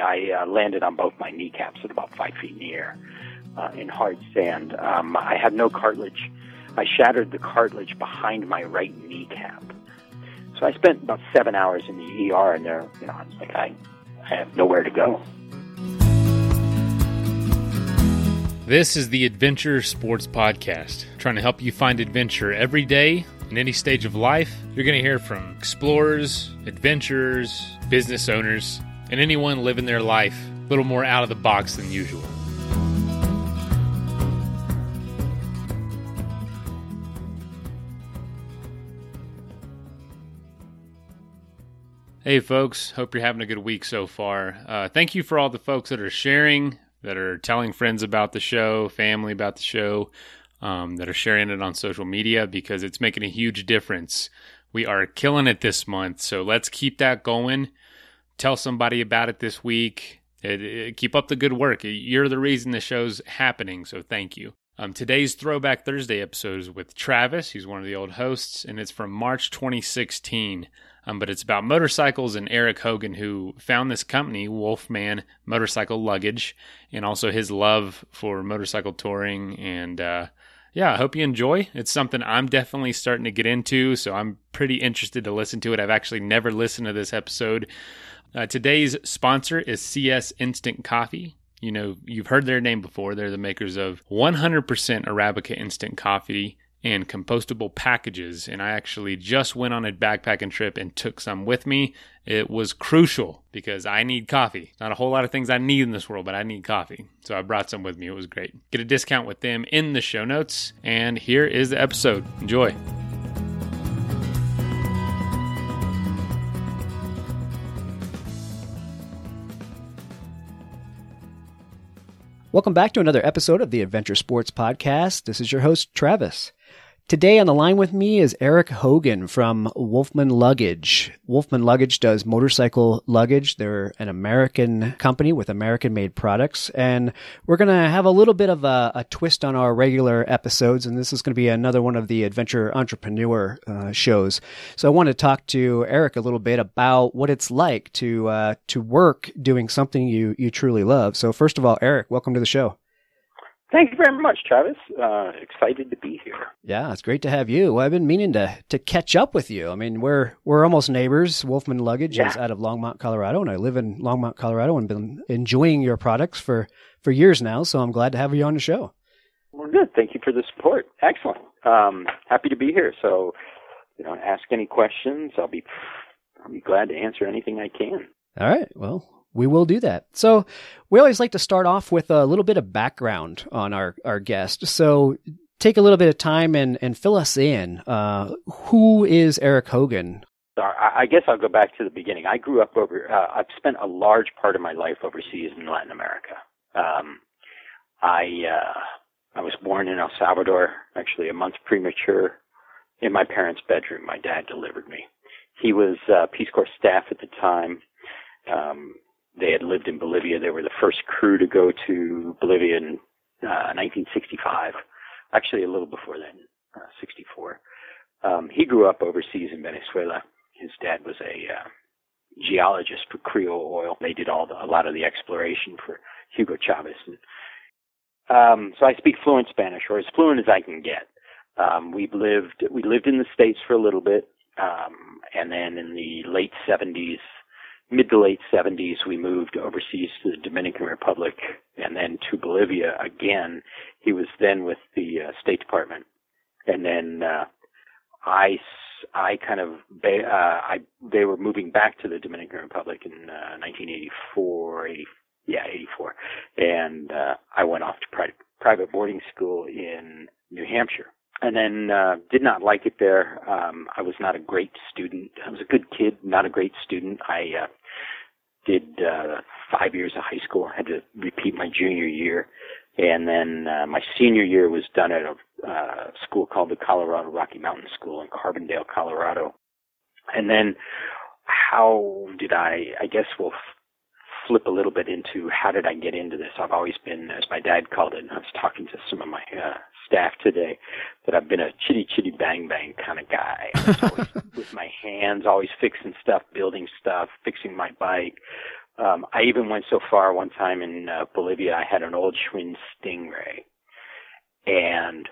I uh, landed on both my kneecaps at about five feet in the air uh, in hard sand. Um, I had no cartilage. I shattered the cartilage behind my right kneecap. So I spent about seven hours in the ER, and there, you know, I was like, I, I have nowhere to go. This is the Adventure Sports Podcast, trying to help you find adventure every day in any stage of life. You're going to hear from explorers, adventurers, business owners, and anyone living their life a little more out of the box than usual. Hey, folks. Hope you're having a good week so far. Uh, thank you for all the folks that are sharing, that are telling friends about the show, family about the show, um, that are sharing it on social media because it's making a huge difference. We are killing it this month, so let's keep that going. Tell somebody about it this week. It, it, keep up the good work. You're the reason the show's happening, so thank you. Um, today's Throwback Thursday episode is with Travis. He's one of the old hosts, and it's from March 2016 um, but it's about motorcycles and Eric Hogan, who found this company, Wolfman Motorcycle Luggage, and also his love for motorcycle touring. And uh, yeah, I hope you enjoy. It's something I'm definitely starting to get into, so I'm pretty interested to listen to it. I've actually never listened to this episode. Uh, today's sponsor is CS Instant Coffee. You know, you've heard their name before. They're the makers of 100% Arabica Instant Coffee and compostable packages. And I actually just went on a backpacking trip and took some with me. It was crucial because I need coffee. Not a whole lot of things I need in this world, but I need coffee. So I brought some with me. It was great. Get a discount with them in the show notes. And here is the episode. Enjoy. Welcome back to another episode of the Adventure Sports Podcast. This is your host, Travis. Today on the line with me is Eric Hogan from Wolfman Luggage. Wolfman Luggage does motorcycle luggage. They're an American company with American made products. And we're going to have a little bit of a, a, twist on our regular episodes. And this is going to be another one of the adventure entrepreneur uh, shows. So I want to talk to Eric a little bit about what it's like to, uh, to work doing something you, you truly love. So first of all, Eric, welcome to the show. Thank you very much, Travis. Uh, excited to be here. Yeah, it's great to have you. Well, I've been meaning to to catch up with you. I mean, we're we're almost neighbors. Wolfman Luggage yeah. is out of Longmont, Colorado, and I live in Longmont, Colorado, and been enjoying your products for for years now. So I'm glad to have you on the show. Well, good. Thank you for the support. Excellent. Um, happy to be here. So, you know, ask any questions. I'll be I'll be glad to answer anything I can. All right. Well, we will do that. So we always like to start off with a little bit of background on our, our guest. So take a little bit of time and, and fill us in. Uh, who is Eric Hogan? I guess I'll go back to the beginning. I grew up over, uh, I've spent a large part of my life overseas in Latin America. Um, I, uh, I was born in El Salvador, actually a month premature in my parents' bedroom. My dad delivered me. He was uh, Peace Corps staff at the time. Um, they had lived in Bolivia. They were the first crew to go to Bolivia in uh, 1965. Actually, a little before then, uh, 64. Um, he grew up overseas in Venezuela. His dad was a uh, geologist for Creole Oil. They did all the, a lot of the exploration for Hugo Chavez. And, um, so I speak fluent Spanish, or as fluent as I can get. Um, we lived we lived in the states for a little bit, um, and then in the late 70s, mid to late 70s, we moved overseas to the Dominican Republic and then to Bolivia again. He was then with the uh, State Department. And then, uh, I, I kind of, uh, I, they were moving back to the Dominican Republic in, uh, 1984, 80, yeah, 84. And, uh, I went off to pri- private boarding school in New Hampshire and then uh, did not like it there. Um, I was not a great student. I was a good kid, not a great student. I uh, did uh, five years of high school. I Had to repeat my junior year, and then uh, my senior year was done at a uh, school called the Colorado Rocky Mountain School in Carbondale, Colorado. And then, how did I? I guess we'll flip a little bit into how did I get into this. I've always been, as my dad called it, and I was talking to some of my uh, staff today, that I've been a chitty chitty bang bang kind of guy. always with my hands, always fixing stuff, building stuff, fixing my bike. Um, I even went so far one time in uh, Bolivia. I had an old Schwinn Stingray, and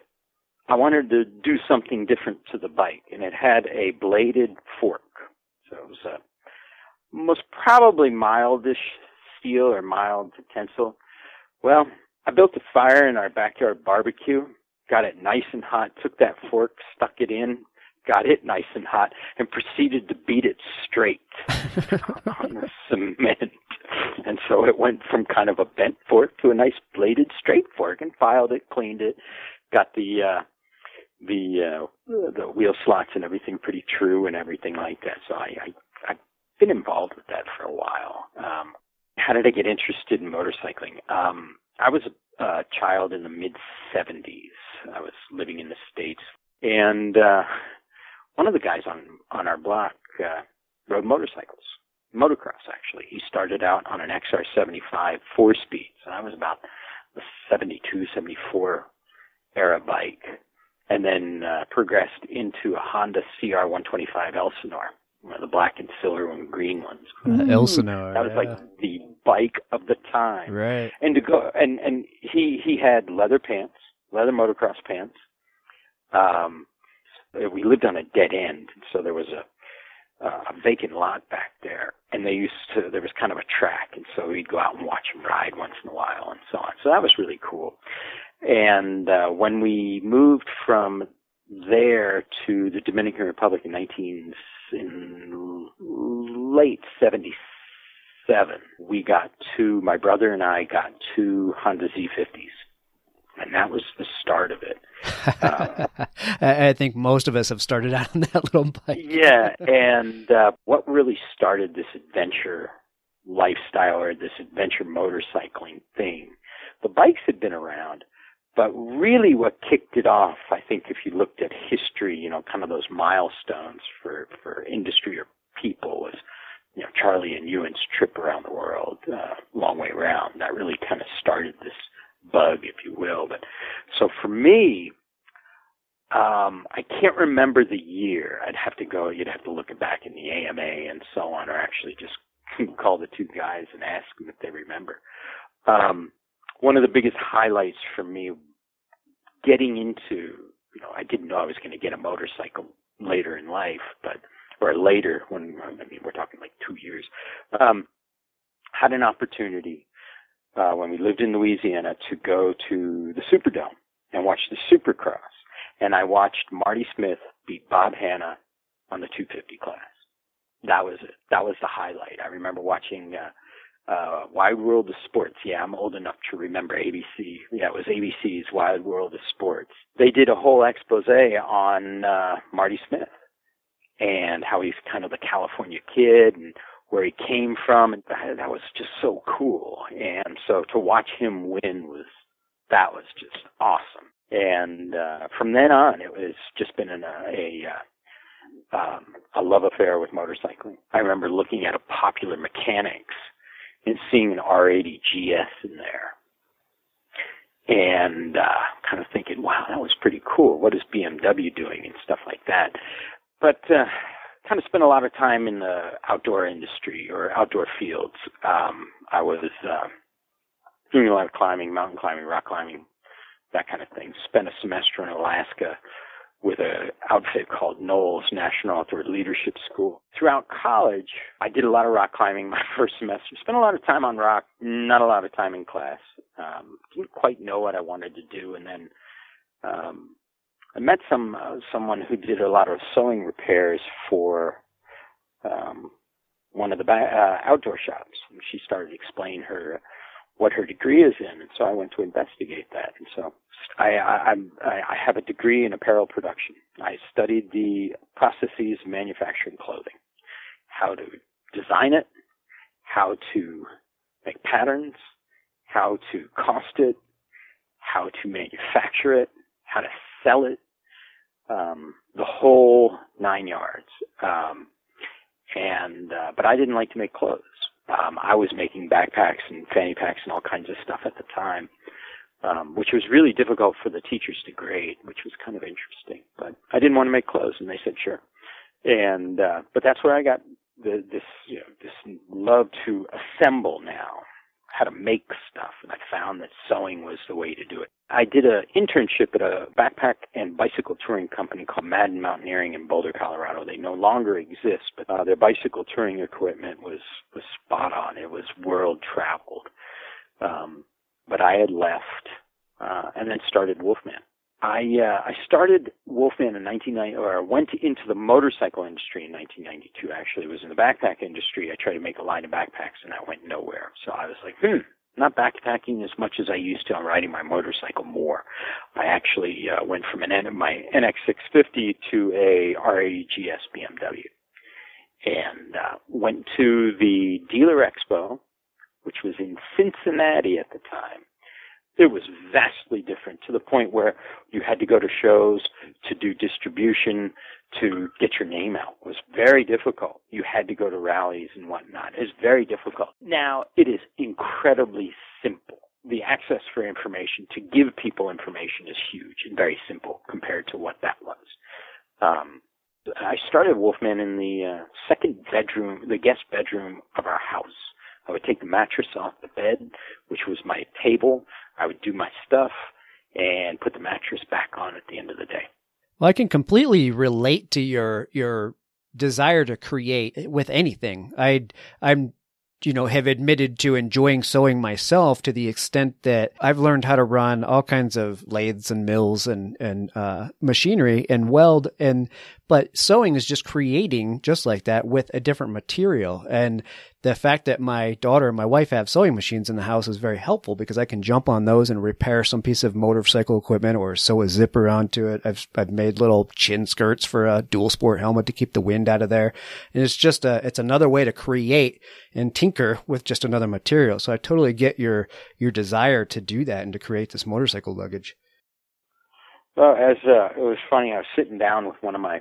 I wanted to do something different to the bike, and it had a bladed fork. So it was a most probably mildish steel or mild tensile. Well, I built a fire in our backyard barbecue, got it nice and hot, took that fork, stuck it in, got it nice and hot, and proceeded to beat it straight on the cement. And so it went from kind of a bent fork to a nice bladed straight fork and filed it, cleaned it, got the uh the uh the wheel slots and everything pretty true and everything like that. So I, I I've been involved with that for a while. Um how did I get interested in motorcycling? Um I was a, a child in the mid 70s. I was living in the States and uh one of the guys on on our block uh, rode motorcycles, motocross actually. He started out on an XR75 four speeds, and I was about the 72, 74 era bike, and then uh, progressed into a Honda CR125 Elsinore, one of the black and silver and green ones. Uh, Elsinore. That was yeah. like the bike of the time right. and to go and and he he had leather pants, leather motocross pants. Um, we lived on a dead end, so there was a a vacant lot back there, and they used to there was kind of a track, and so we'd go out and watch them ride once in a while and so on. So that was really cool. And uh, when we moved from there to the Dominican Republic in 19 in late 77 we got two my brother and I got two Honda Z50s and that was the start of it I I think most of us have started out on that little bike. yeah and uh, what really started this adventure lifestyle or this adventure motorcycling thing the bikes had been around but really what kicked it off, I think if you looked at history, you know, kind of those milestones for, for industry or people was, you know, Charlie and Ewan's trip around the world, uh, long way around. That really kind of started this bug, if you will. But so for me, um, I can't remember the year. I'd have to go, you'd have to look it back in the AMA and so on, or actually just call the two guys and ask them if they remember. Um, one of the biggest highlights for me getting into, you know, I didn't know I was going to get a motorcycle later in life, but, or later when, I mean, we're talking like two years, um, had an opportunity, uh, when we lived in Louisiana to go to the Superdome and watch the Supercross. And I watched Marty Smith beat Bob Hannah on the 250 class. That was it. That was the highlight. I remember watching, uh, uh, Wide World of Sports. Yeah, I'm old enough to remember ABC. Yeah, it was ABC's Wide World of Sports. They did a whole expose on uh, Marty Smith and how he's kind of the California kid and where he came from, and that, that was just so cool. And so to watch him win was that was just awesome. And uh, from then on, it was just been an, a, a uh, um, a love affair with motorcycling. I remember looking at a popular mechanics and seeing an R80 GS in there. And uh, kind of thinking, wow, that was pretty cool. What is BMW doing and stuff like that? But uh, kind of spent a lot of time in the outdoor industry or outdoor fields. Um, I was uh, doing a lot of climbing, mountain climbing, rock climbing, that kind of thing. Spent a semester in Alaska with a outfit called NOLS National Outdoor Leadership School. Throughout college, I did a lot of rock climbing my first semester. Spent a lot of time on rock, not a lot of time in class. Um, didn't quite know what I wanted to do, and then um, I met some uh, someone who did a lot of sewing repairs for um, one of the ba- uh, outdoor shops. And she started to explain her what her degree is in, and so I went to investigate that. And so I, I, I, I have a degree in apparel production. I studied the processes of manufacturing clothing, how to design it, how to make patterns, how to cost it, how to manufacture it, how to sell it, um, the whole nine yards. Um, and uh, but I didn't like to make clothes. Um, I was making backpacks and fanny packs and all kinds of stuff at the time, um, which was really difficult for the teachers to grade, which was kind of interesting. But I didn't want to make clothes, and they said sure. And uh, but that's where I got the, this you know this love to assemble now how to make stuff and I found that sewing was the way to do it. I did an internship at a backpack and bicycle touring company called Madden Mountaineering in Boulder, Colorado. They no longer exist, but uh, their bicycle touring equipment was was spot on. It was world traveled. Um, but I had left uh, and then started Wolfman. I uh, I started Wolfman in 1990, or went into the motorcycle industry in 1992. Actually, it was in the backpack industry. I tried to make a line of backpacks, and that went nowhere. So I was like, hmm, not backpacking as much as I used to. I'm riding my motorcycle more. I actually uh, went from an N- my NX650 to a RAGS BMW, and uh, went to the dealer expo, which was in Cincinnati at the time it was vastly different to the point where you had to go to shows to do distribution to get your name out it was very difficult. You had to go to rallies and whatnot. It was very difficult. Now it is incredibly simple. The access for information to give people information is huge and very simple compared to what that was. Um, I started Wolfman in the uh, second bedroom, the guest bedroom of our house. I would take the mattress off the bed, which was my table. I would do my stuff and put the mattress back on at the end of the day. Well, I can completely relate to your your desire to create with anything. I I'm you know, have admitted to enjoying sewing myself to the extent that I've learned how to run all kinds of lathes and mills and, and, uh, machinery and weld. And, but sewing is just creating just like that with a different material. And the fact that my daughter and my wife have sewing machines in the house is very helpful because I can jump on those and repair some piece of motorcycle equipment or sew a zipper onto it. I've, I've made little chin skirts for a dual sport helmet to keep the wind out of there. And it's just a, it's another way to create and tinker with just another material. So I totally get your, your desire to do that and to create this motorcycle luggage. Well, as, uh, it was funny, I was sitting down with one of my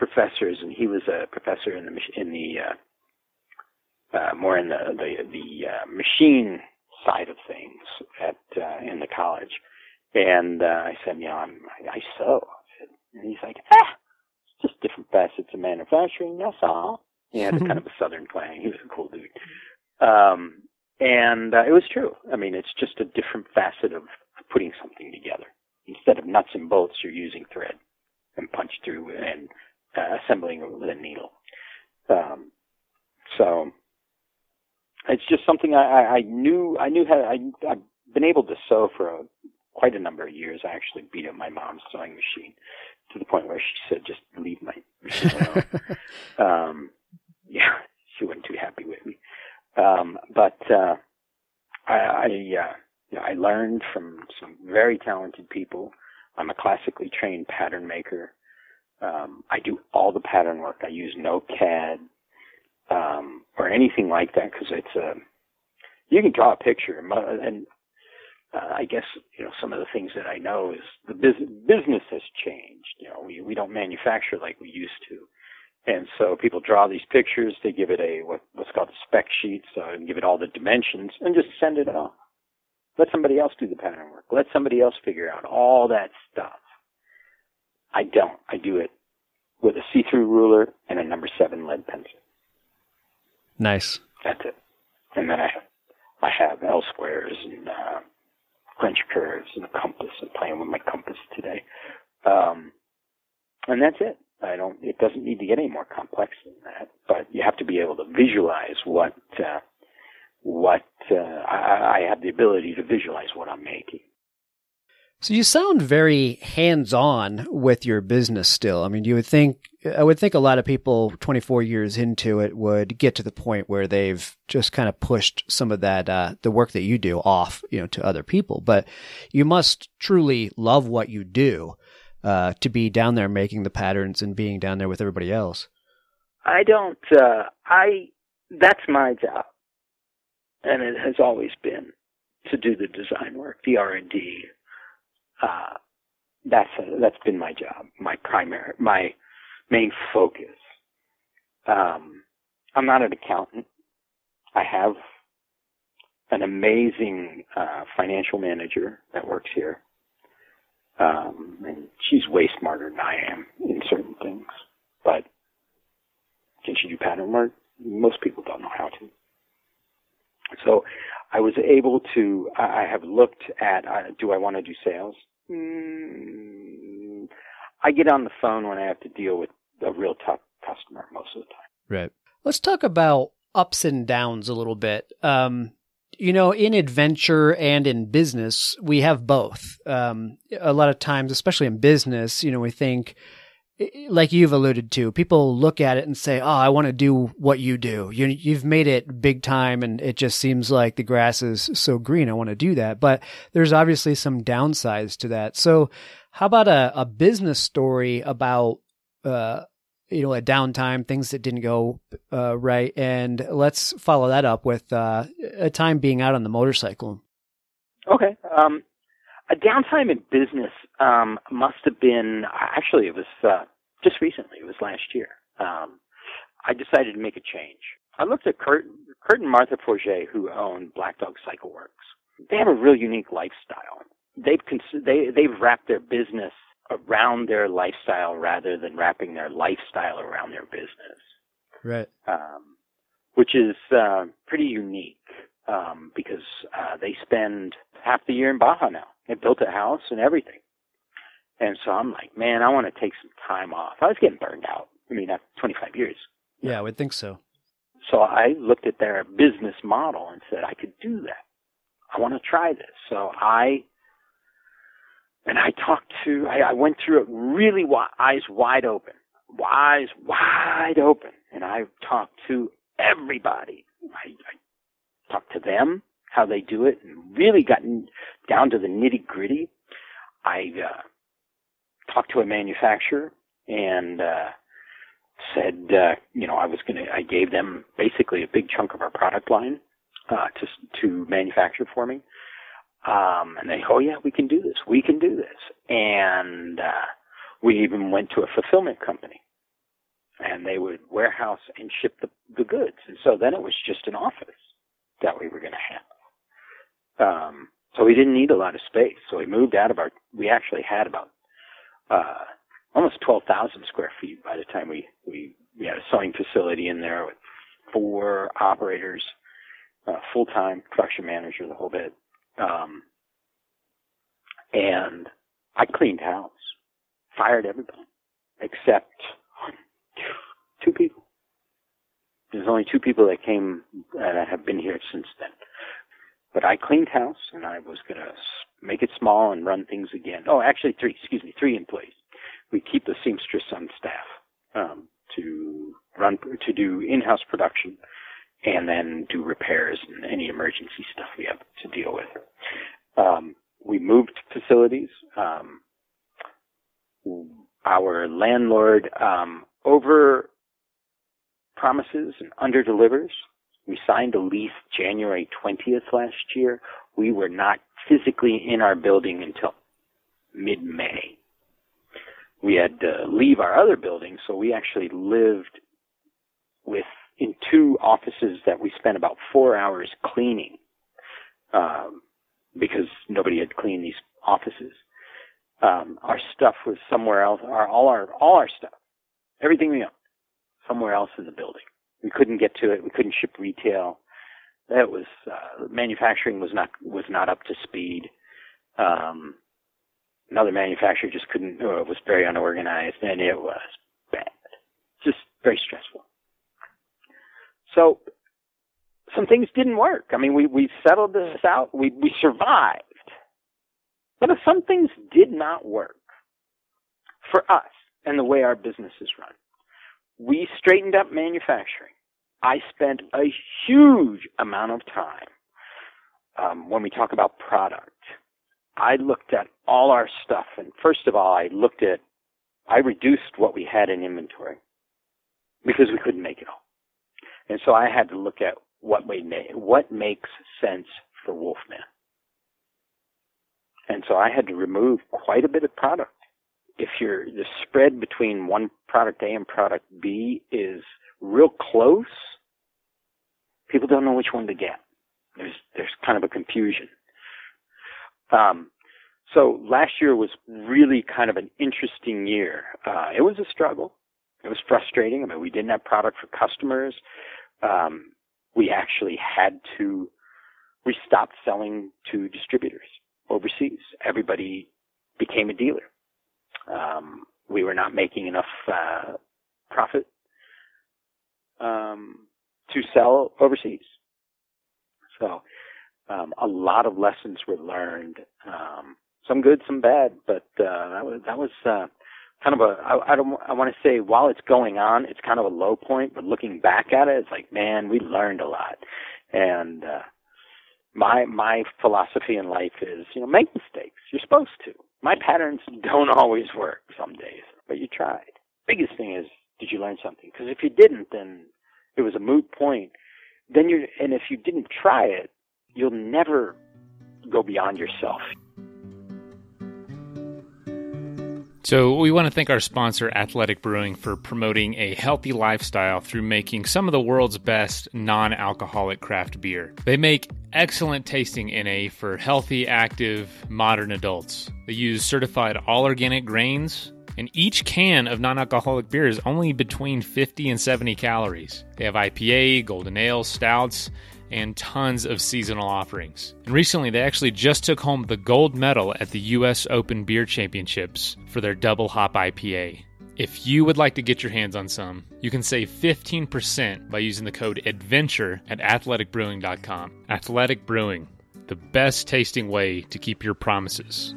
professors and he was a professor in the, in the, uh, uh, more in the the, the uh, machine side of things at uh, in the college. And uh, I said, you know, I'm, I, I sew. And he's like, ah, it's just different facets of manufacturing. That's all. He had a kind of a southern twang. He was a cool dude. Um, and uh, it was true. I mean, it's just a different facet of putting something together. Instead of nuts and bolts, you're using thread and punch through and uh, assembling it with a needle. Um, so it's just something I, I, I knew I knew how I, I've been able to sew for a, quite a number of years. I actually beat up my mom's sewing machine to the point where she said, "Just leave my machine alone." um, yeah, she wasn't too happy with me. Um, but uh, I, I, uh, you know, I learned from some very talented people. I'm a classically trained pattern maker. Um, I do all the pattern work. I use no CAD um, or anything like that because it's a you can draw a picture and uh, I guess you know some of the things that I know is the business business has changed. You know, we we don't manufacture like we used to, and so people draw these pictures. They give it a what what's called a spec sheet, so and give it all the dimensions, and just send it off. Let somebody else do the pattern work. Let somebody else figure out all that stuff. I don't. I do it with a see-through ruler and a number seven lead pencil. Nice. That's it. And then I have, I have L squares and uh, French curves and a compass. I'm playing with my compass today. Um, and that's it. I don't. It doesn't need to get any more complex than that. But you have to be able to visualize what uh, what uh, I, I have the ability to visualize what I'm making. So you sound very hands-on with your business still. I mean, you would think I would think a lot of people 24 years into it would get to the point where they've just kind of pushed some of that uh, the work that you do off, you know, to other people. But you must truly love what you do uh, to be down there making the patterns and being down there with everybody else. I don't. Uh, I that's my job, and it has always been to do the design work, the R and D uh, that's a, that's been my job, my primary, my main focus. Um, I'm not an accountant. I have an amazing uh, financial manager that works here, um, and she's way smarter than I am in certain things. But Can't you do pattern work? Most people don't know how to. So I was able to, I have looked at, uh, do I want to do sales? Mm, I get on the phone when I have to deal with a real tough customer most of the time. Right. Let's talk about ups and downs a little bit. Um, you know, in adventure and in business, we have both. Um, a lot of times, especially in business, you know, we think, like you've alluded to, people look at it and say, "Oh, I want to do what you do. You, you've made it big time, and it just seems like the grass is so green. I want to do that." But there's obviously some downsides to that. So, how about a, a business story about uh, you know, a downtime, things that didn't go uh, right, and let's follow that up with uh, a time being out on the motorcycle. Okay. Um, a downtime in business um, must have been actually it was uh, just recently. It was last year. Um, I decided to make a change. I looked at Kurt, Kurt and Martha Forget, who own Black Dog Cycle Works. They have a real unique lifestyle. They've cons- they they've wrapped their business around their lifestyle rather than wrapping their lifestyle around their business. Right. Um, which is uh, pretty unique um, because uh, they spend half the year in Baja now. They built a house and everything. And so I'm like, man, I want to take some time off. I was getting burned out. I mean, after 25 years. Yeah, I would think so. So I looked at their business model and said, I could do that. I want to try this. So I and I talked to, I, I went through it really wi- eyes wide open, eyes wide open, and I talked to everybody. I, I talked to them, how they do it, and really gotten down to the nitty gritty. I uh, talked to a manufacturer and uh, said, uh, you know, I was going to, I gave them basically a big chunk of our product line uh, to to manufacture for me. Um, and they, oh yeah, we can do this. We can do this. And, uh, we even went to a fulfillment company and they would warehouse and ship the, the goods. And so then it was just an office that we were going to have. Um, so we didn't need a lot of space. So we moved out of our, we actually had about, uh, almost 12,000 square feet by the time we, we, we had a sewing facility in there with four operators, uh, full-time production manager, the whole bit. Um, and I cleaned house, fired everybody except two people. There's only two people that came that have been here since then. But I cleaned house and I was going to make it small and run things again. Oh, actually three, excuse me, three employees. We keep the seamstress on staff, um, to run, to do in-house production and then do repairs and any emergency stuff we have to deal with. Um, we moved facilities. Um, our landlord um, over promises and under delivers. We signed a lease January 20th last year. We were not physically in our building until mid-May. We had to leave our other building, so we actually lived with in two offices that we spent about four hours cleaning um, because nobody had cleaned these offices. Um, our stuff was somewhere else. Our, all our all our stuff, everything we owned, somewhere else in the building. We couldn't get to it. We couldn't ship retail. That was uh, manufacturing was not was not up to speed. Um, another manufacturer just couldn't. Uh, was very unorganized, and it was bad. Just very stressful. So some things didn't work. I mean, we, we settled this out. We, we survived. But some things did not work for us and the way our business is run. We straightened up manufacturing. I spent a huge amount of time um, when we talk about product. I looked at all our stuff, and first of all, I looked at, I reduced what we had in inventory because we couldn't make it all. And so I had to look at what we make, what makes sense for Wolfman. And so I had to remove quite a bit of product. If you're, the spread between one product A and product B is real close, people don't know which one to get. There's, there's kind of a confusion. Um, so last year was really kind of an interesting year. Uh, it was a struggle. It was frustrating. I mean, we didn't have product for customers. Um, we actually had to, we stopped selling to distributors overseas. Everybody became a dealer. Um, we were not making enough uh, profit um, to sell overseas. So um, a lot of lessons were learned, um, some good, some bad, but uh, that was that was uh, kind of a I, I don't I want to say while it's going on, it's kind of a low point, but looking back at it, it's like man, we learned a lot, and uh, my my philosophy in life is you know make mistakes. You're supposed to. My patterns don't always work some days, but you tried. Biggest thing is did you learn something? Because if you didn't, then it was a moot point. Then you and if you didn't try it, you'll never go beyond yourself. So, we want to thank our sponsor, Athletic Brewing, for promoting a healthy lifestyle through making some of the world's best non alcoholic craft beer. They make excellent tasting NA for healthy, active, modern adults. They use certified all organic grains, and each can of non alcoholic beer is only between 50 and 70 calories. They have IPA, golden ale, stouts, and tons of seasonal offerings. And recently, they actually just took home the gold medal at the US Open Beer Championships for their double hop IPA. If you would like to get your hands on some, you can save 15% by using the code ADVENTURE at athleticbrewing.com. Athletic Brewing, the best tasting way to keep your promises.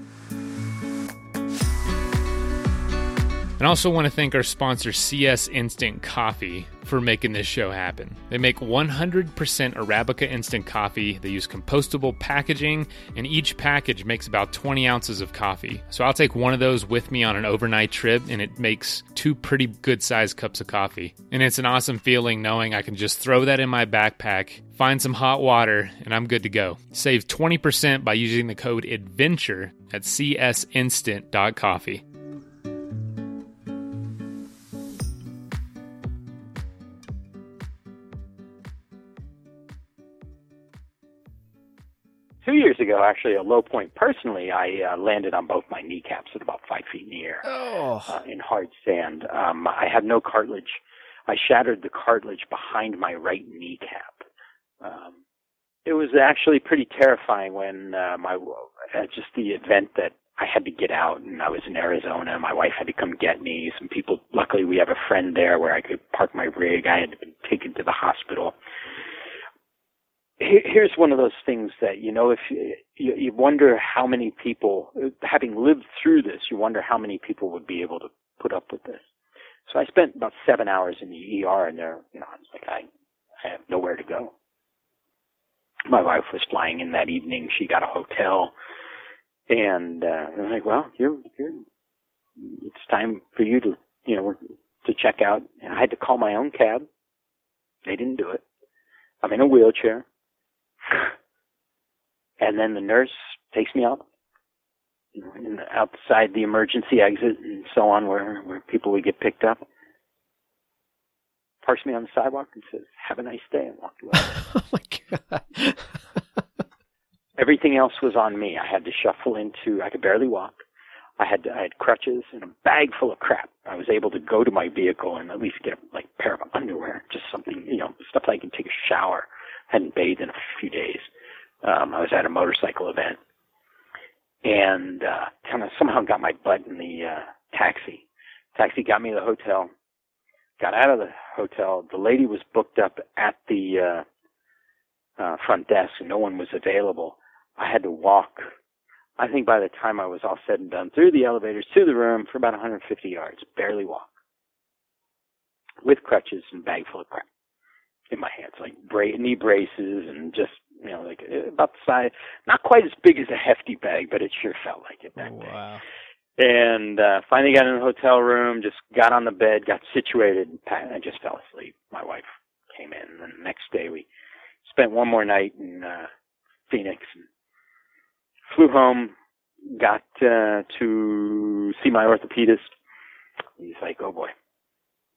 And I also want to thank our sponsor, CS Instant Coffee, for making this show happen. They make 100% Arabica instant coffee. They use compostable packaging, and each package makes about 20 ounces of coffee. So I'll take one of those with me on an overnight trip, and it makes two pretty good sized cups of coffee. And it's an awesome feeling knowing I can just throw that in my backpack, find some hot water, and I'm good to go. Save 20% by using the code ADVENTURE at csinstant.coffee. years ago, actually, a low point personally, I uh, landed on both my kneecaps at about five feet in the air Oh, uh, in hard sand. Um, I had no cartilage. I shattered the cartilage behind my right kneecap. Um, it was actually pretty terrifying when uh, my uh, just the event that I had to get out, and I was in Arizona. My wife had to come get me. Some people, luckily, we have a friend there where I could park my rig. I had been taken to the hospital. Here- Here's one of those things that you know, if you, you wonder how many people, having lived through this, you wonder how many people would be able to put up with this. So I spent about seven hours in the ER, and there, you know, I was like, I, I have nowhere to go. My wife was flying in that evening. She got a hotel, and uh, I was like, well, you're, you're, it's time for you to, you know, to check out. And I had to call my own cab. They didn't do it. I'm in a wheelchair. And then the nurse takes me out, you know, outside the emergency exit and so on, where where people would get picked up. Parks me on the sidewalk and says, "Have a nice day," and walked away. oh my god. Everything else was on me. I had to shuffle into. I could barely walk. I had I had crutches and a bag full of crap. I was able to go to my vehicle and at least get a like pair of underwear, just something you know, stuff that I can take a shower. Hadn't bathed in a few days. Um, I was at a motorcycle event and uh, kind of somehow got my butt in the uh, taxi. Taxi got me to the hotel. Got out of the hotel. The lady was booked up at the uh, uh, front desk, and no one was available. I had to walk. I think by the time I was all said and done, through the elevators to the room for about 150 yards, barely walk, with crutches and bag full of crap in my hands, like bra- knee braces and just you know like uh, about the size, not quite as big as a hefty bag, but it sure felt like it. That day. wow. And uh, finally got in the hotel room, just got on the bed, got situated, and I just fell asleep. My wife came in, and the next day we spent one more night in uh, Phoenix and flew home, got uh, to see my orthopedist. He's like, oh boy,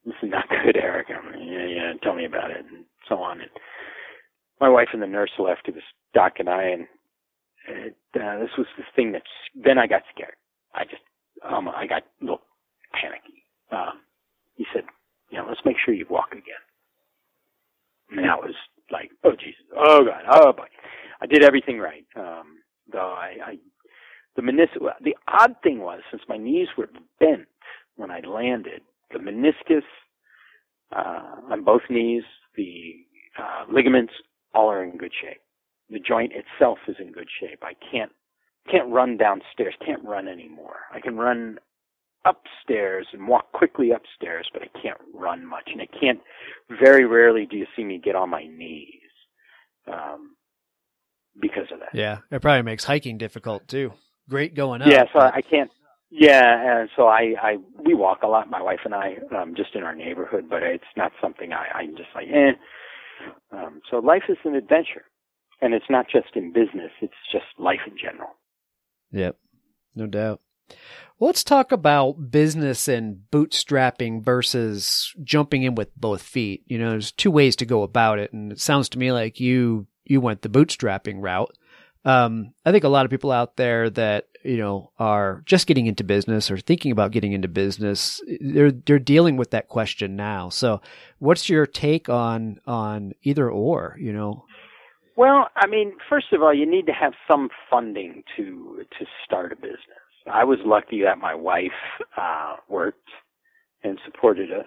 this is not good, Eric. I'm yeah, yeah, tell me about it, and so on. And my wife and the nurse left. It was Doc and I, and it, uh, this was the thing that then I got scared. I just, um, I got a little panicky. Um, he said, You know, let's make sure you walk again. And that was like, oh Jesus, oh God, oh boy. I did everything right. Um, though I, I the the odd thing was, since my knees were bent when I landed, the meniscus, uh, on both knees, the, uh, ligaments, all are in good shape. The joint itself is in good shape. I can't, can't run downstairs, can't run anymore. I can run upstairs and walk quickly upstairs, but I can't run much, and I can't. Very rarely do you see me get on my knees um, because of that. Yeah, it probably makes hiking difficult too. Great going up. Yeah, so I can't. Yeah, and so I, I we walk a lot, my wife and I, um, just in our neighborhood, but it's not something I, I'm just like, eh. Um, so life is an adventure, and it's not just in business; it's just life in general. Yep, no doubt. Let's talk about business and bootstrapping versus jumping in with both feet. You know, there's two ways to go about it, and it sounds to me like you you went the bootstrapping route. Um, I think a lot of people out there that you know are just getting into business or thinking about getting into business, they're they're dealing with that question now. So, what's your take on on either or? You know. Well, I mean, first of all, you need to have some funding to to start a business. I was lucky that my wife uh, worked and supported us,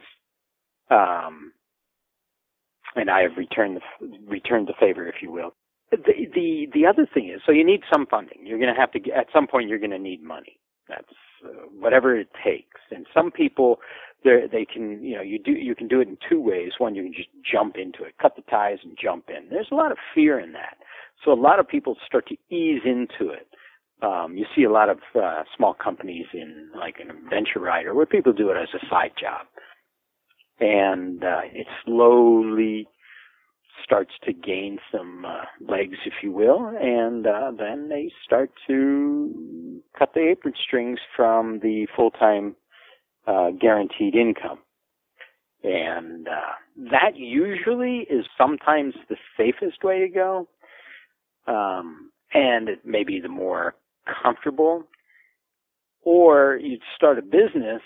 um, and I have returned the returned the favor, if you will. The the the other thing is, so you need some funding. You're going to have to at some point. You're going to need money. That's uh, whatever it takes. And some people, they they can you know you do you can do it in two ways. One, you can just jump into it, cut the ties, and jump in. There's a lot of fear in that. So a lot of people start to ease into it um, you see a lot of uh, small companies in like an adventure rider where people do it as a side job, and uh, it slowly starts to gain some uh, legs, if you will, and uh, then they start to cut the apron strings from the full-time uh, guaranteed income. And uh, that usually is sometimes the safest way to go. Um, and it may be the more comfortable. Or you'd start a business,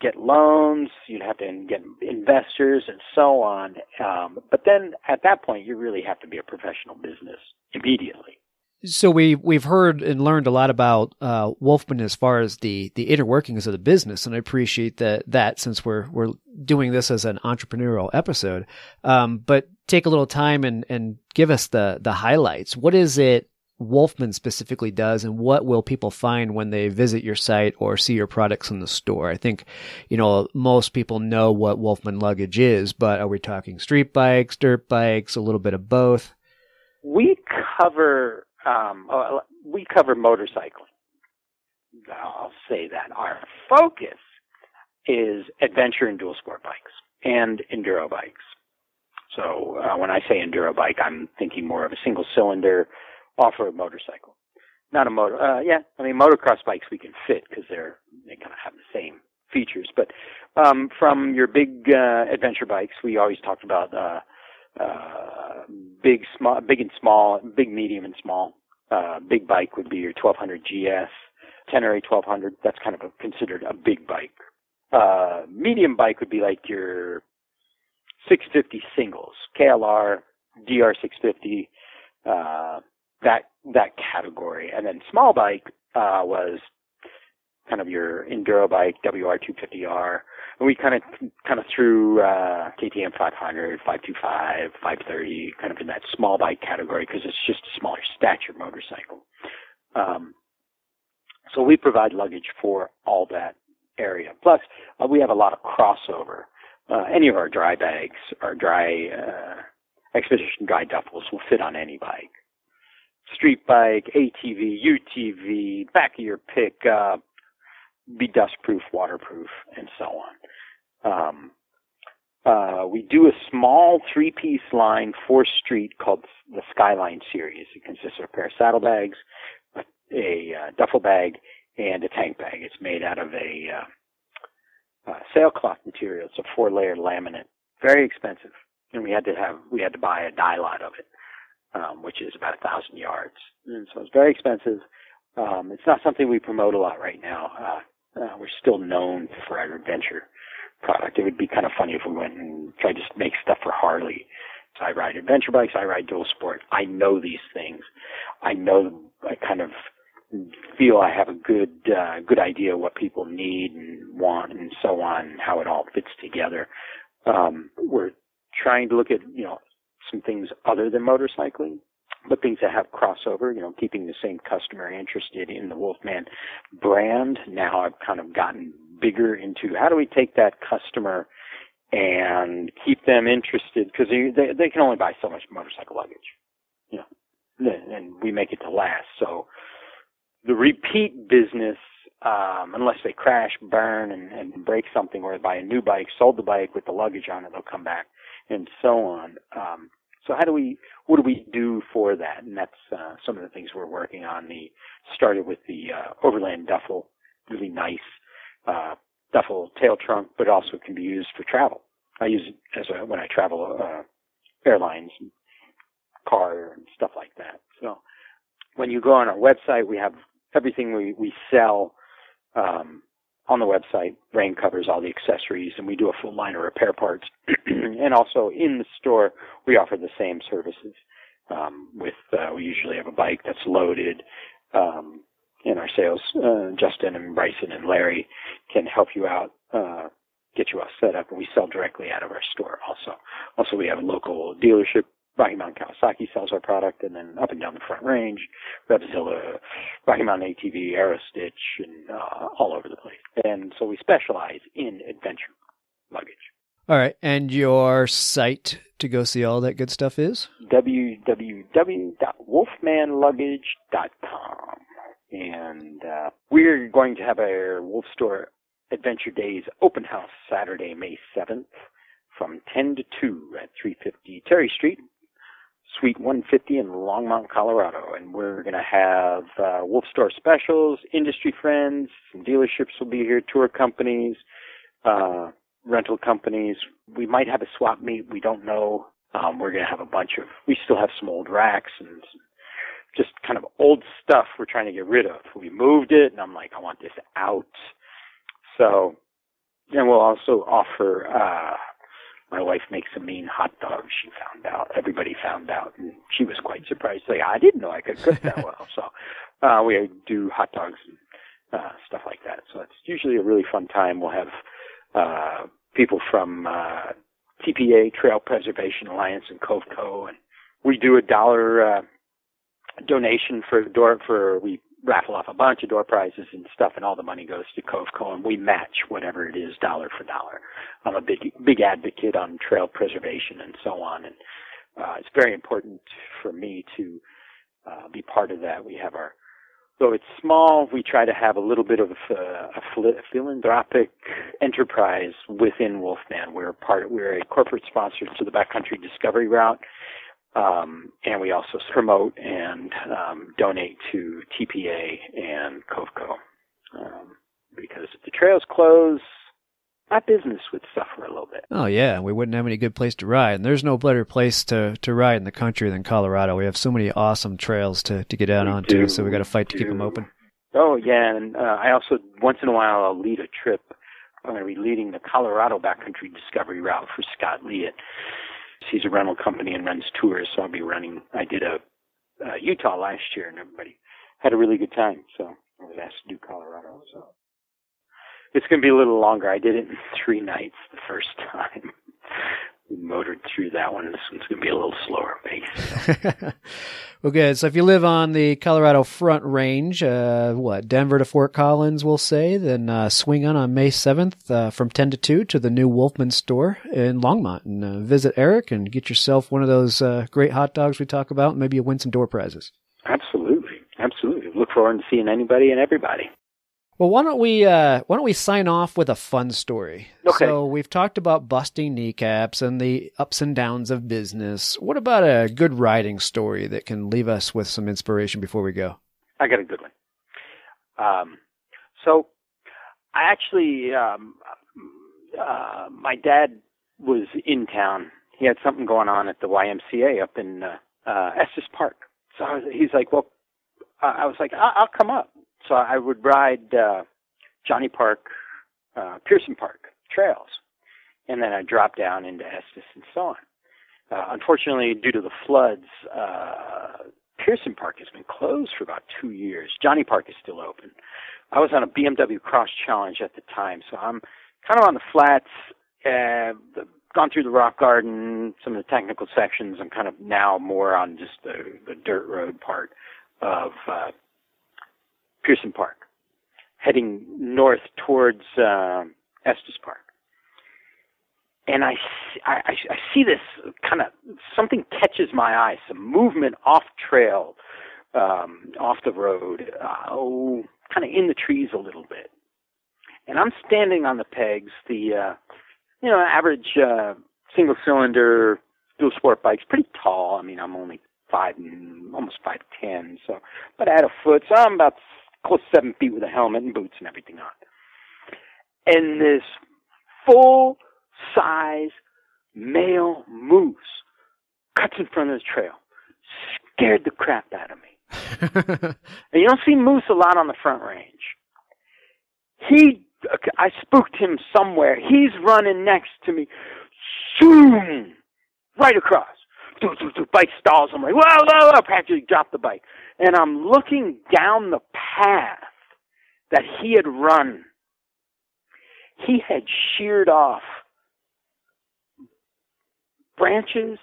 get loans, you'd have to get investors and so on. Um, but then at that point, you really have to be a professional business immediately. So we we've heard and learned a lot about uh, Wolfman as far as the the inner workings of the business, and I appreciate that that since we're we're doing this as an entrepreneurial episode. Um, but take a little time and and give us the the highlights. What is it Wolfman specifically does and what will people find when they visit your site or see your products in the store? I think, you know, most people know what Wolfman luggage is, but are we talking street bikes, dirt bikes, a little bit of both? We cover, um, we cover motorcycling. I'll say that our focus is adventure and dual sport bikes and enduro bikes. So uh, when I say enduro bike, I'm thinking more of a single cylinder off-road motorcycle. Not a motor, uh, yeah, I mean, motocross bikes we can fit because they're, they kind of have the same features. But, um, from your big, uh, adventure bikes, we always talked about, uh, uh, big, small, big and small, big, medium and small. Uh, big bike would be your 1200 GS, Tenere 1200. That's kind of a, considered a big bike. Uh, medium bike would be like your 650 singles, KLR, DR 650, uh, that that category. And then small bike uh, was kind of your enduro bike, WR250R, and we kind of kind of threw uh, KTM 500, 525, 530, kind of in that small bike category because it's just a smaller stature motorcycle. Um, so we provide luggage for all that area. Plus, uh, we have a lot of crossover. Uh, any of our dry bags, our dry uh, expedition dry duffels will fit on any bike street bike, ATV, UTV, back of your pickup, be dustproof, waterproof, and so on. Um, uh, we do a small three-piece line for street called the Skyline series. It consists of a pair of saddlebags, a, a uh, duffel bag, and a tank bag. It's made out of a uh, uh, sailcloth material. It's a four-layer laminate, very expensive, and we had to have we had to buy a die lot of it um, which is about a thousand yards. And so it's very expensive. Um, it's not something we promote a lot right now. Uh, uh, we're still known for our adventure product. It would be kind of funny if we went and tried to make stuff for Harley. So I ride adventure bikes, I ride dual sport. I know these things. I know I kind of feel I have a good uh, good idea what people need and want and so on, and how it all fits together. Um, we're trying to look at you know some things other than motorcycling, but things that have crossover. You know, keeping the same customer interested in the Wolfman brand. Now I've kind of gotten bigger into how do we take that customer and keep them interested because they, they they can only buy so much motorcycle luggage, you know, and we make it to last. So the repeat business, um, unless they crash, burn, and, and break something, or buy a new bike, sold the bike with the luggage on it, they'll come back, and so on. Um, so how do we, what do we do for that? And that's uh, some of the things we're working on. The started with the uh, Overland Duffel, really nice uh, duffel tail trunk, but also can be used for travel. I use it as a, when I travel uh, airlines, car, and stuff like that. So when you go on our website, we have everything we, we sell um, on the website. Rain covers all the accessories, and we do a full line of repair parts. and also in the store, we offer the same services. Um, with uh, we usually have a bike that's loaded. Um, in our sales, uh, Justin and Bryson and Larry can help you out, uh, get you all set up, and we sell directly out of our store. Also, also we have a local dealership Rocky Mountain Kawasaki sells our product, and then up and down the Front Range, Revzilla, Rocky Mountain ATV, Aerostitch, and uh, all over the place. And so we specialize in adventure luggage. All right, and your site to go see all that good stuff is www.wolfmanluggage.com, and uh, we're going to have our Wolf Store Adventure Days open house Saturday, May seventh from 10 to 2 at 350 Terry Street, Suite 150 in Longmont, Colorado. And we're going to have uh, Wolf Store specials, industry friends, some dealerships will be here, tour companies, uh, rental companies. We might have a swap meet. We don't know. Um, we're going to have a bunch of, we still have some old racks and just kind of old stuff we're trying to get rid of. We moved it and I'm like, I want this out. So, and we'll also offer, uh, my wife makes a mean hot dog. She found out. Everybody found out, and she was quite surprised. Like I didn't know I could cook that well. So uh, we do hot dogs and uh, stuff like that. So it's usually a really fun time. We'll have uh, people from uh, TPA Trail Preservation Alliance and COHVCO, and we do a dollar uh, donation for the door for we raffle off a bunch of door prizes and stuff, and all the money goes to COHVCO, and we match whatever it is, dollar for dollar. I'm a big big advocate on trail preservation and so on, and uh, it's very important for me to uh, be part of that. We have our though it's small, we try to have a little bit of a, a philanthropic enterprise within Wolfman. We're part. We're a corporate sponsor to the Backcountry Discovery Route, um, and we also promote and um, donate to TPA and COHVCO. Um, because if the trails close, my business would suffer a little bit. Oh yeah, we wouldn't have any good place to ride. And there's no better place to, to ride in the country than Colorado. We have so many awesome trails to, to get out we onto, do, so we got to fight to do. keep them open. Oh yeah, and uh, I also once in a while I'll lead a trip. I'm going to be leading the Colorado Backcountry Discovery Route for Scott Liat he's a rental company and runs tours, so I'll be running. I did a uh, Utah last year, and everybody had a really good time. So I was asked to do Colorado. So it's going to be a little longer. I did it in three nights the first time. We motored through that one. This one's going to be a little slower pace. well, good. So if you live on the Colorado Front Range, uh, what Denver to Fort Collins, we'll say, then uh, swing on on May seventh uh, from ten to two to the new Wolfman store in Longmont and uh, visit Eric and get yourself one of those uh, great hot dogs we talk about. And maybe you win some door prizes. Absolutely, absolutely. Look forward to seeing anybody and everybody. Well, why don't we uh, why don't we sign off with a fun story? Okay. So we've talked about busting kneecaps and the ups and downs of business. What about a good riding story that can leave us with some inspiration before we go? I got a good one. Um, so I actually, um, uh, my dad was in town. He had something going on at the YMCA up in uh, uh, Estes Park. So I was, he's like, well, I was like, I'll, I'll come up. So I would ride uh, Johnny Park, uh, Pierson Park trails and then I dropped down into Estes and so on. Uh, unfortunately, due to the floods, uh, Pierson Park has been closed for about two years. Johnny Park is still open. I was on a BMW Cross Challenge at the time, so I'm kind of on the flats, uh, gone through the rock garden, some of the technical sections. I'm kind of now more on just the, the dirt road part of uh, Pierson Park, heading north towards uh, Estes Park. And I, I, I see this kind of something catches my eye, some movement off trail, um, off the road, uh, oh, kind of in the trees a little bit. And I'm standing on the pegs, the uh, you know average uh, single cylinder dual sport bike's pretty tall. I mean, I'm only five, and almost five ten, so but I had a foot, so I'm about close to seven feet with a helmet and boots and everything on. And this full size male moose cuts in front of the trail. Scared the crap out of me. and you don't see moose a lot on the front range. He, I spooked him somewhere. He's running next to me. Zoom! Right across. Do, do, do. Bike stalls. I'm like, whoa, whoa, whoa. Practically dropped the bike. And I'm looking down the path that he had run. He had sheared off branches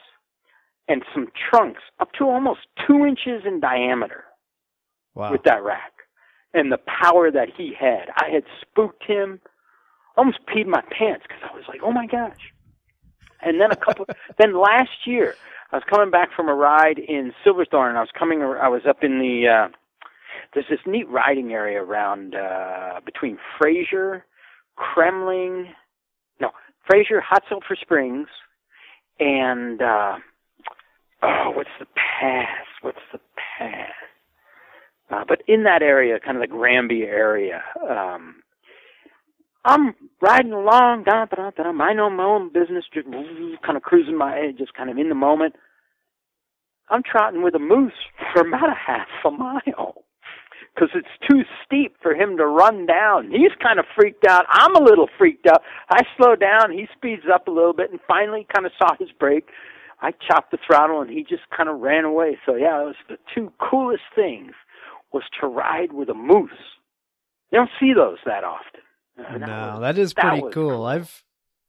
and some trunks up to almost two inches in diameter wow. with that rack. And the power that he had. I had spooked him, almost peed my pants because I was like, oh my gosh. And then a couple, then last year, I was coming back from a ride in Silverthorne. And I was coming, I was up in the, uh, there's this neat riding area around, uh, between Fraser, Kremmling, no, Fraser, Hot Sulphur Springs, and uh, oh, what's the pass? What's the pass? Uh, but in that area, kind of the Granby area, um, I'm riding along, da, da, da, I know my own business, just kind of cruising my head, just kind of in the moment. I'm trotting with a moose for about a half a mile because it's too steep for him to run down. He's kind of freaked out. I'm a little freaked out. I slow down. He speeds up a little bit and finally kind of saw his brake. I chopped the throttle and he just kind of ran away. So yeah, it was the two coolest things was to ride with a moose. You don't see those that often. Uh, no, was, that is pretty that cool. cool. I've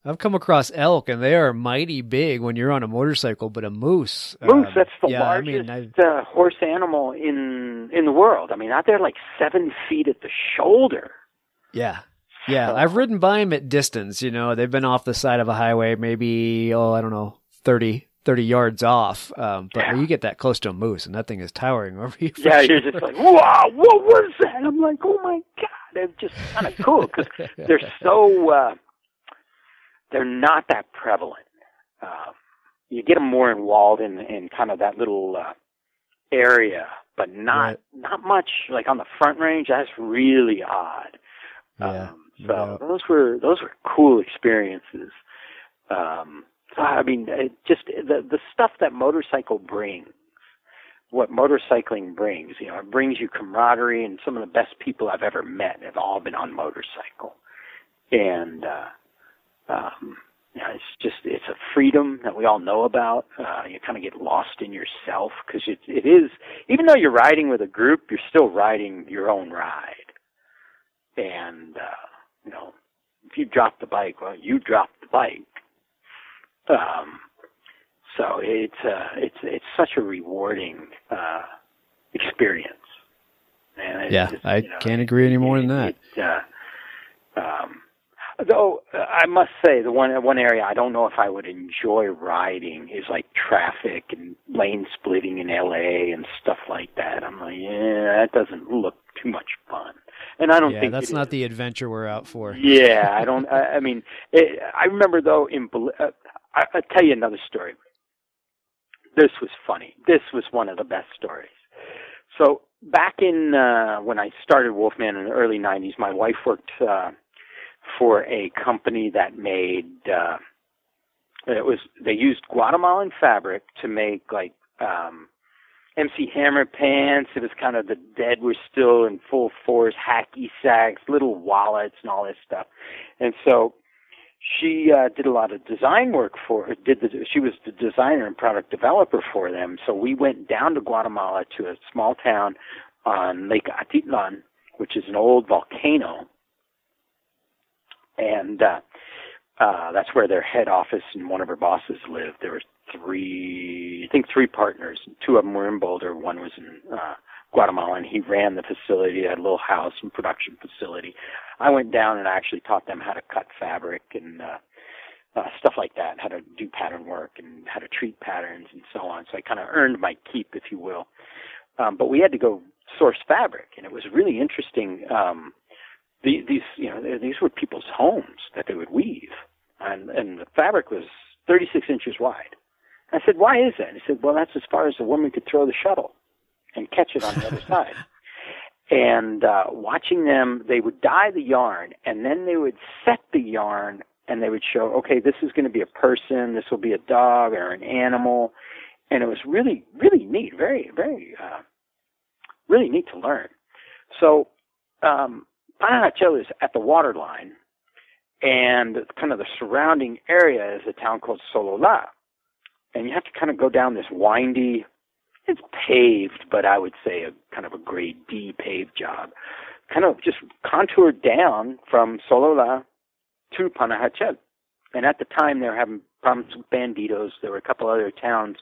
I've come across elk, and they are mighty big when you're on a motorcycle. But a moose, moose, uh, that's the yeah, largest I mean, uh, horse animal in in the world. I mean, out there like seven feet at the shoulder. Yeah, yeah. So. I've ridden by them at distance. You know, they've been off the side of a highway, maybe oh, I don't know, 30, 30 yards off. Um, but yeah. you get that close to a moose, and that thing is towering over you. Yeah, sure. you're just like, wow, what was that? I'm like, oh my god, it's just kind of cool because they're so. Uh, they're not that prevalent. Uh, you get them more involved in Walden and kind of that little uh, area, but not right. not much like on the Front Range. That's really odd. Yeah. Um, so yeah. those were those were cool experiences. Um, I mean, it just the the stuff that motorcycle brings, what motorcycling brings. You know, it brings you camaraderie, and some of the best people I've ever met have all been on motorcycle, and uh, um, you know, it's just it's a freedom that we all know about. Uh, you kind of get lost in yourself because it it is even though you're riding with a group, you're still riding your own ride. And uh, you know, if you drop the bike, well, you drop the bike. Um, so it's uh, it's it's such a rewarding uh, experience. And yeah, just, I you know, can't agree any more than that. It, uh, um, Though I must say, the one one area I don't know if I would enjoy riding is like traffic and lane splitting in LA and stuff like that. I'm like, yeah, that doesn't look too much fun. And I don't yeah, think that's not is. the adventure we're out for. Yeah, I don't. I, I mean, it, I remember though in. Uh, I, I'll tell you another story. This was funny. This was one of the best stories. So back in uh, when I started Wolfman in the early '90s, my wife worked. Uh, for a company that made uh it was they used Guatemalan fabric to make like um MC Hammer pants. It was kind of the dead were still in full force, hacky sacks, little wallets, and all this stuff. And so she uh, did a lot of design work for did the she was the designer and product developer for them. So we went down to Guatemala to a small town on Lake Atitlan which is an old volcano. And uh uh that's where their head office and one of her bosses lived. There were three I think three partners. Two of them were in Boulder one was in uh Guatemala and he ran the facility, had a little house and production facility. I went down and I actually taught them how to cut fabric and uh, uh, stuff like that, how to do pattern work and how to treat patterns and so on. So I kind of earned my keep, if you will. Um, but we had to go source fabric, and it was really interesting. Um, the, these, you know, these were people's homes that they would weave, and and the fabric was 36 inches wide. I said, "Why is that?" And he said, "Well, that's as far as a woman could throw the shuttle." and catch it on the other side. And uh, watching them, they would dye the yarn, and then they would set the yarn, and they would show, okay, this is going to be a person, this will be a dog or an animal, and it was really, really neat, very, very, uh, really neat to learn. So, um, Panajachel is at the waterline, and kind of the surrounding area is a town called Solola. And you have to kind of go down this windy it's paved, but I would say a kind of a grade D paved job. Kind of just contoured down from Solola to Panajachel. And at the time, they were having problems with banditos. There were a couple other towns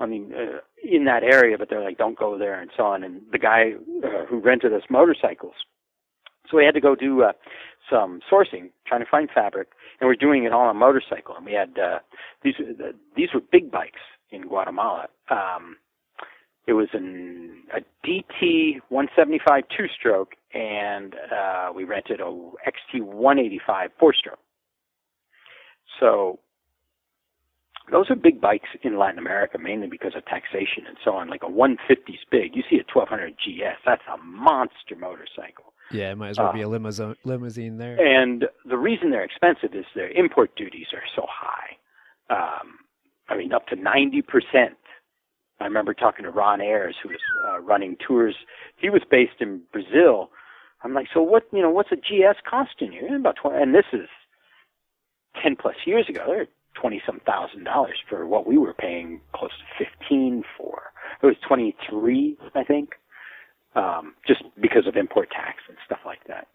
I mean, uh, in that area, but they're like, don't go there and so on. And the guy uh, who rented us motorcycles, so we had to go do uh, some sourcing, trying to find fabric, and we're doing it all on motorcycle. And we had uh, these uh, these were big bikes in Guatemala. Um, it was an, a DT 175 two stroke, and uh, we rented a XT 185 four stroke. So those are big bikes in Latin America, mainly because of taxation and so on. Like a 150 is big. You see a 1200 GS, that's a monster motorcycle. Yeah, it might as well uh, be a limousine, limousine there. And the reason they're expensive is their import duties are so high. Um, I mean, up to 90% I remember talking to Ron Ayers, who was uh, running tours. He was based in Brazil. I'm like, so what? You know, what's a GS costing you? About twenty, and this is ten plus years ago. They're twenty some thousand dollars for what we were paying close to fifteen for. It was twenty three, I think, um, just because of import tax and stuff like that.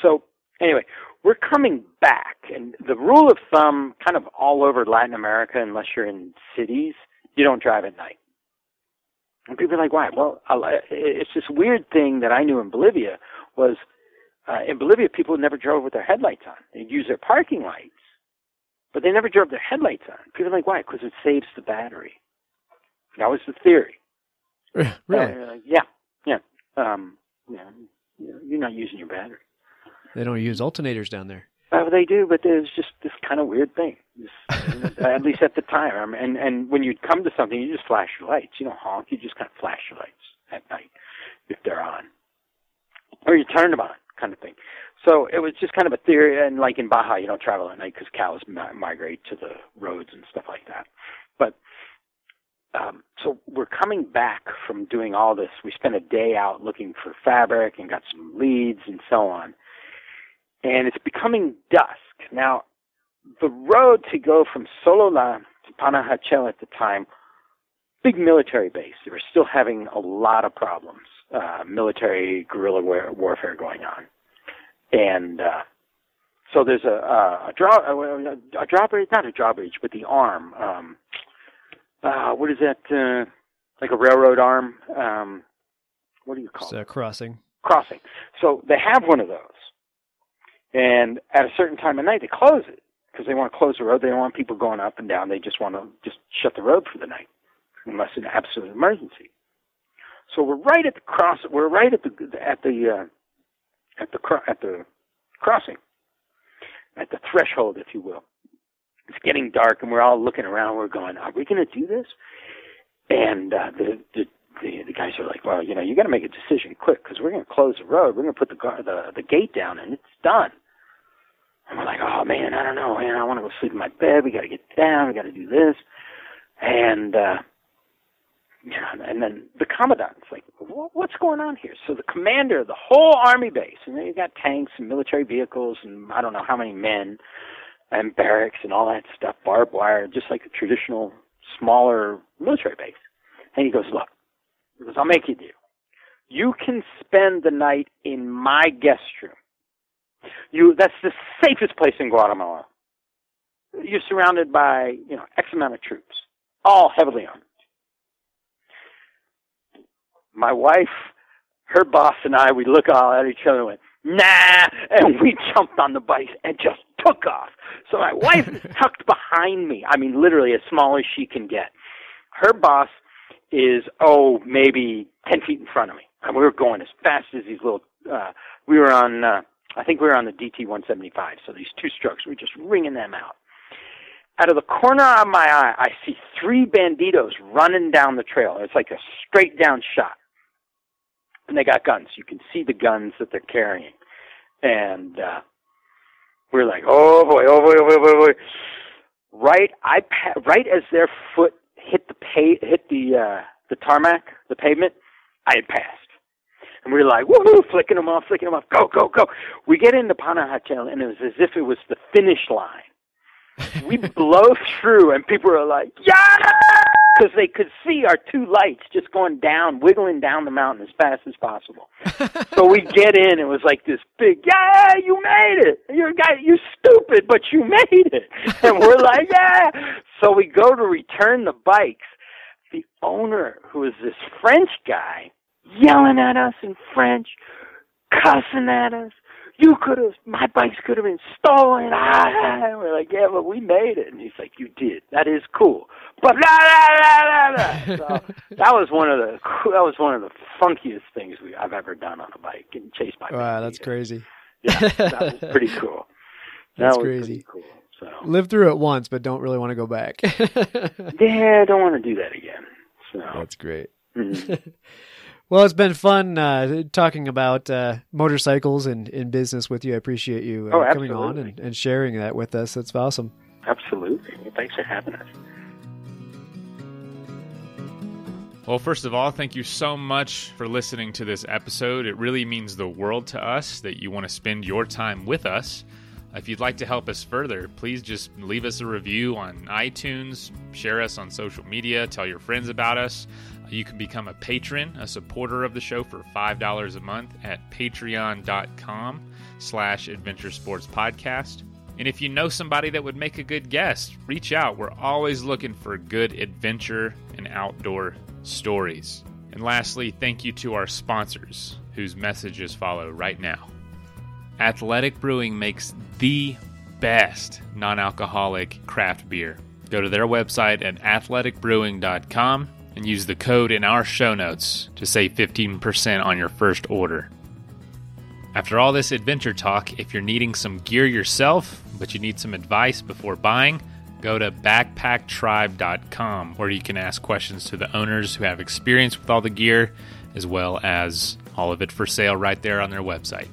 So anyway, we're coming back, and the rule of thumb, kind of all over Latin America, unless you're in cities, you don't drive at night. And people are like, why? Well, it's this weird thing that I knew in Bolivia was uh, in Bolivia, people never drove with their headlights on. They'd use their parking lights, but they never drove their headlights on. People are like, why? Because it saves the battery. That was the theory. really? Uh, yeah, yeah. Um, yeah, you're not using your battery. They don't use alternators down there. Uh, they do, but there's just this kind of weird thing. This, at least at the time, and and when you'd come to something, you just flash your lights. You don't honk. You just kind of flash your lights at night if they're on, or you turn them on, kind of thing. So it was just kind of a theory, and like in Baja, you don't travel at night because cows migrate to the roads and stuff like that. But um, so we're coming back from doing all this. We spent a day out looking for fabric and got some leads and so on and it's becoming dusk. Now, the road to go from Solola to Panajachel at the time, big military base. They were still having a lot of problems, uh, military guerrilla war- warfare going on, and uh, so there's a, a, a draw a, a drawbridge, not a drawbridge, but the arm. Um, uh, what is that? Uh, like a railroad arm? Um, what do you call it's it? A crossing. Crossing. So they have one of those and at a certain time of night, they close it because they want to close the road. They don't want people going up and down. They just want to just shut the road for the night, unless an absolute emergency. So we're right at the cross. We're right at the at the uh, at the at the crossing, at the threshold, if you will. It's getting dark, and we're all looking around. We're going, "Are we going to do this?" And uh, the, the the the guys are like, well, you know, you got to make a decision quick because we're going to close the road. We're going to put the the the gate down, and it's done. And we're like, oh man, I don't know, man. I want to go sleep in my bed. We got to get down. We got to do this, and uh, yeah, and then the commandant's like, what's going on here? So the commander of the whole army base, and you got tanks and military vehicles and I don't know how many men. and barracks and all that stuff, barbed wire, just like a traditional smaller military base. And he goes, look, goes, I'll make you deal. You can spend the night in my guest room. You, that's the safest place in Guatemala. You're surrounded by, you know, X amount of troops, all heavily armed. My wife, her boss and I, we look all at each other and went, nah, and we jumped on the bike and just took off. So my wife is tucked behind me. I mean, literally as small as she can get. Her boss is, oh, maybe 10 feet in front of me. And we were going as fast as these little, uh, we were on, uh, I think we were on the DT-175, so these two strokes, we were just ringing them out. Out of the corner of my eye, I see three banditos running down the trail. It's like a straight down shot. And they got guns. You can see the guns that they're carrying. And, uh, we're like, oh boy, oh boy, oh boy, oh boy. Right, I, right as their foot hit the pay, hit the, uh, the tarmac, the pavement, I had passed. And we were like, woohoo, flicking them off, flicking them off, go, go, go. We get into Panajachel, and it was as if it was the finish line. we blow through, and people are like, yeah! Because they could see our two lights just going down, wiggling down the mountain as fast as possible. so we get in, it was like this big, yeah, you made it! You're a guy, you're stupid, but you made it! And we're like, yeah! So we go to return the bikes. The owner, who is this French guy, yelling at us in French, cussing at us. You could have, my bikes could have been stolen. Ah, we're like, yeah, but we made it. And he's like, you did. That is cool. But la la la la la. So that was one of the that was one of the funkiest things we, I've ever done on a bike, getting chased by. Wow, that's crazy. Yeah, that was pretty cool. That's that was crazy. Cool. So Live through it once, but don't really want to go back. yeah, I don't want to do that again. So that's great. mhm. Well, it's been fun uh, talking about uh, motorcycles and in business with you. I appreciate you uh, Oh, coming on and, and sharing that with us. That's awesome. absolutely. Well, thanks for having us. Well, first of all, thank you so much for listening to this episode. It really means the world to us that you want to spend your time with us. If you'd like to help us further, please just leave us a review on iTunes, share us on social media, tell your friends about us. You can become a patron, a supporter of the show for $5 a month at patreon.com slash adventure sports podcast. And if you know somebody that would make a good guest, reach out. We're always looking for good adventure and outdoor stories. And lastly, thank you to our sponsors, whose messages follow right now. Athletic Brewing makes the best non alcoholic craft beer. Go to their website at athleticbrewing.com and use the code in our show notes to save 15% on your first order. After all this adventure talk, if you're needing some gear yourself, but you need some advice before buying, go to backpacktribe.com where you can ask questions to the owners who have experience with all the gear, as well as all of it for sale right there on their website.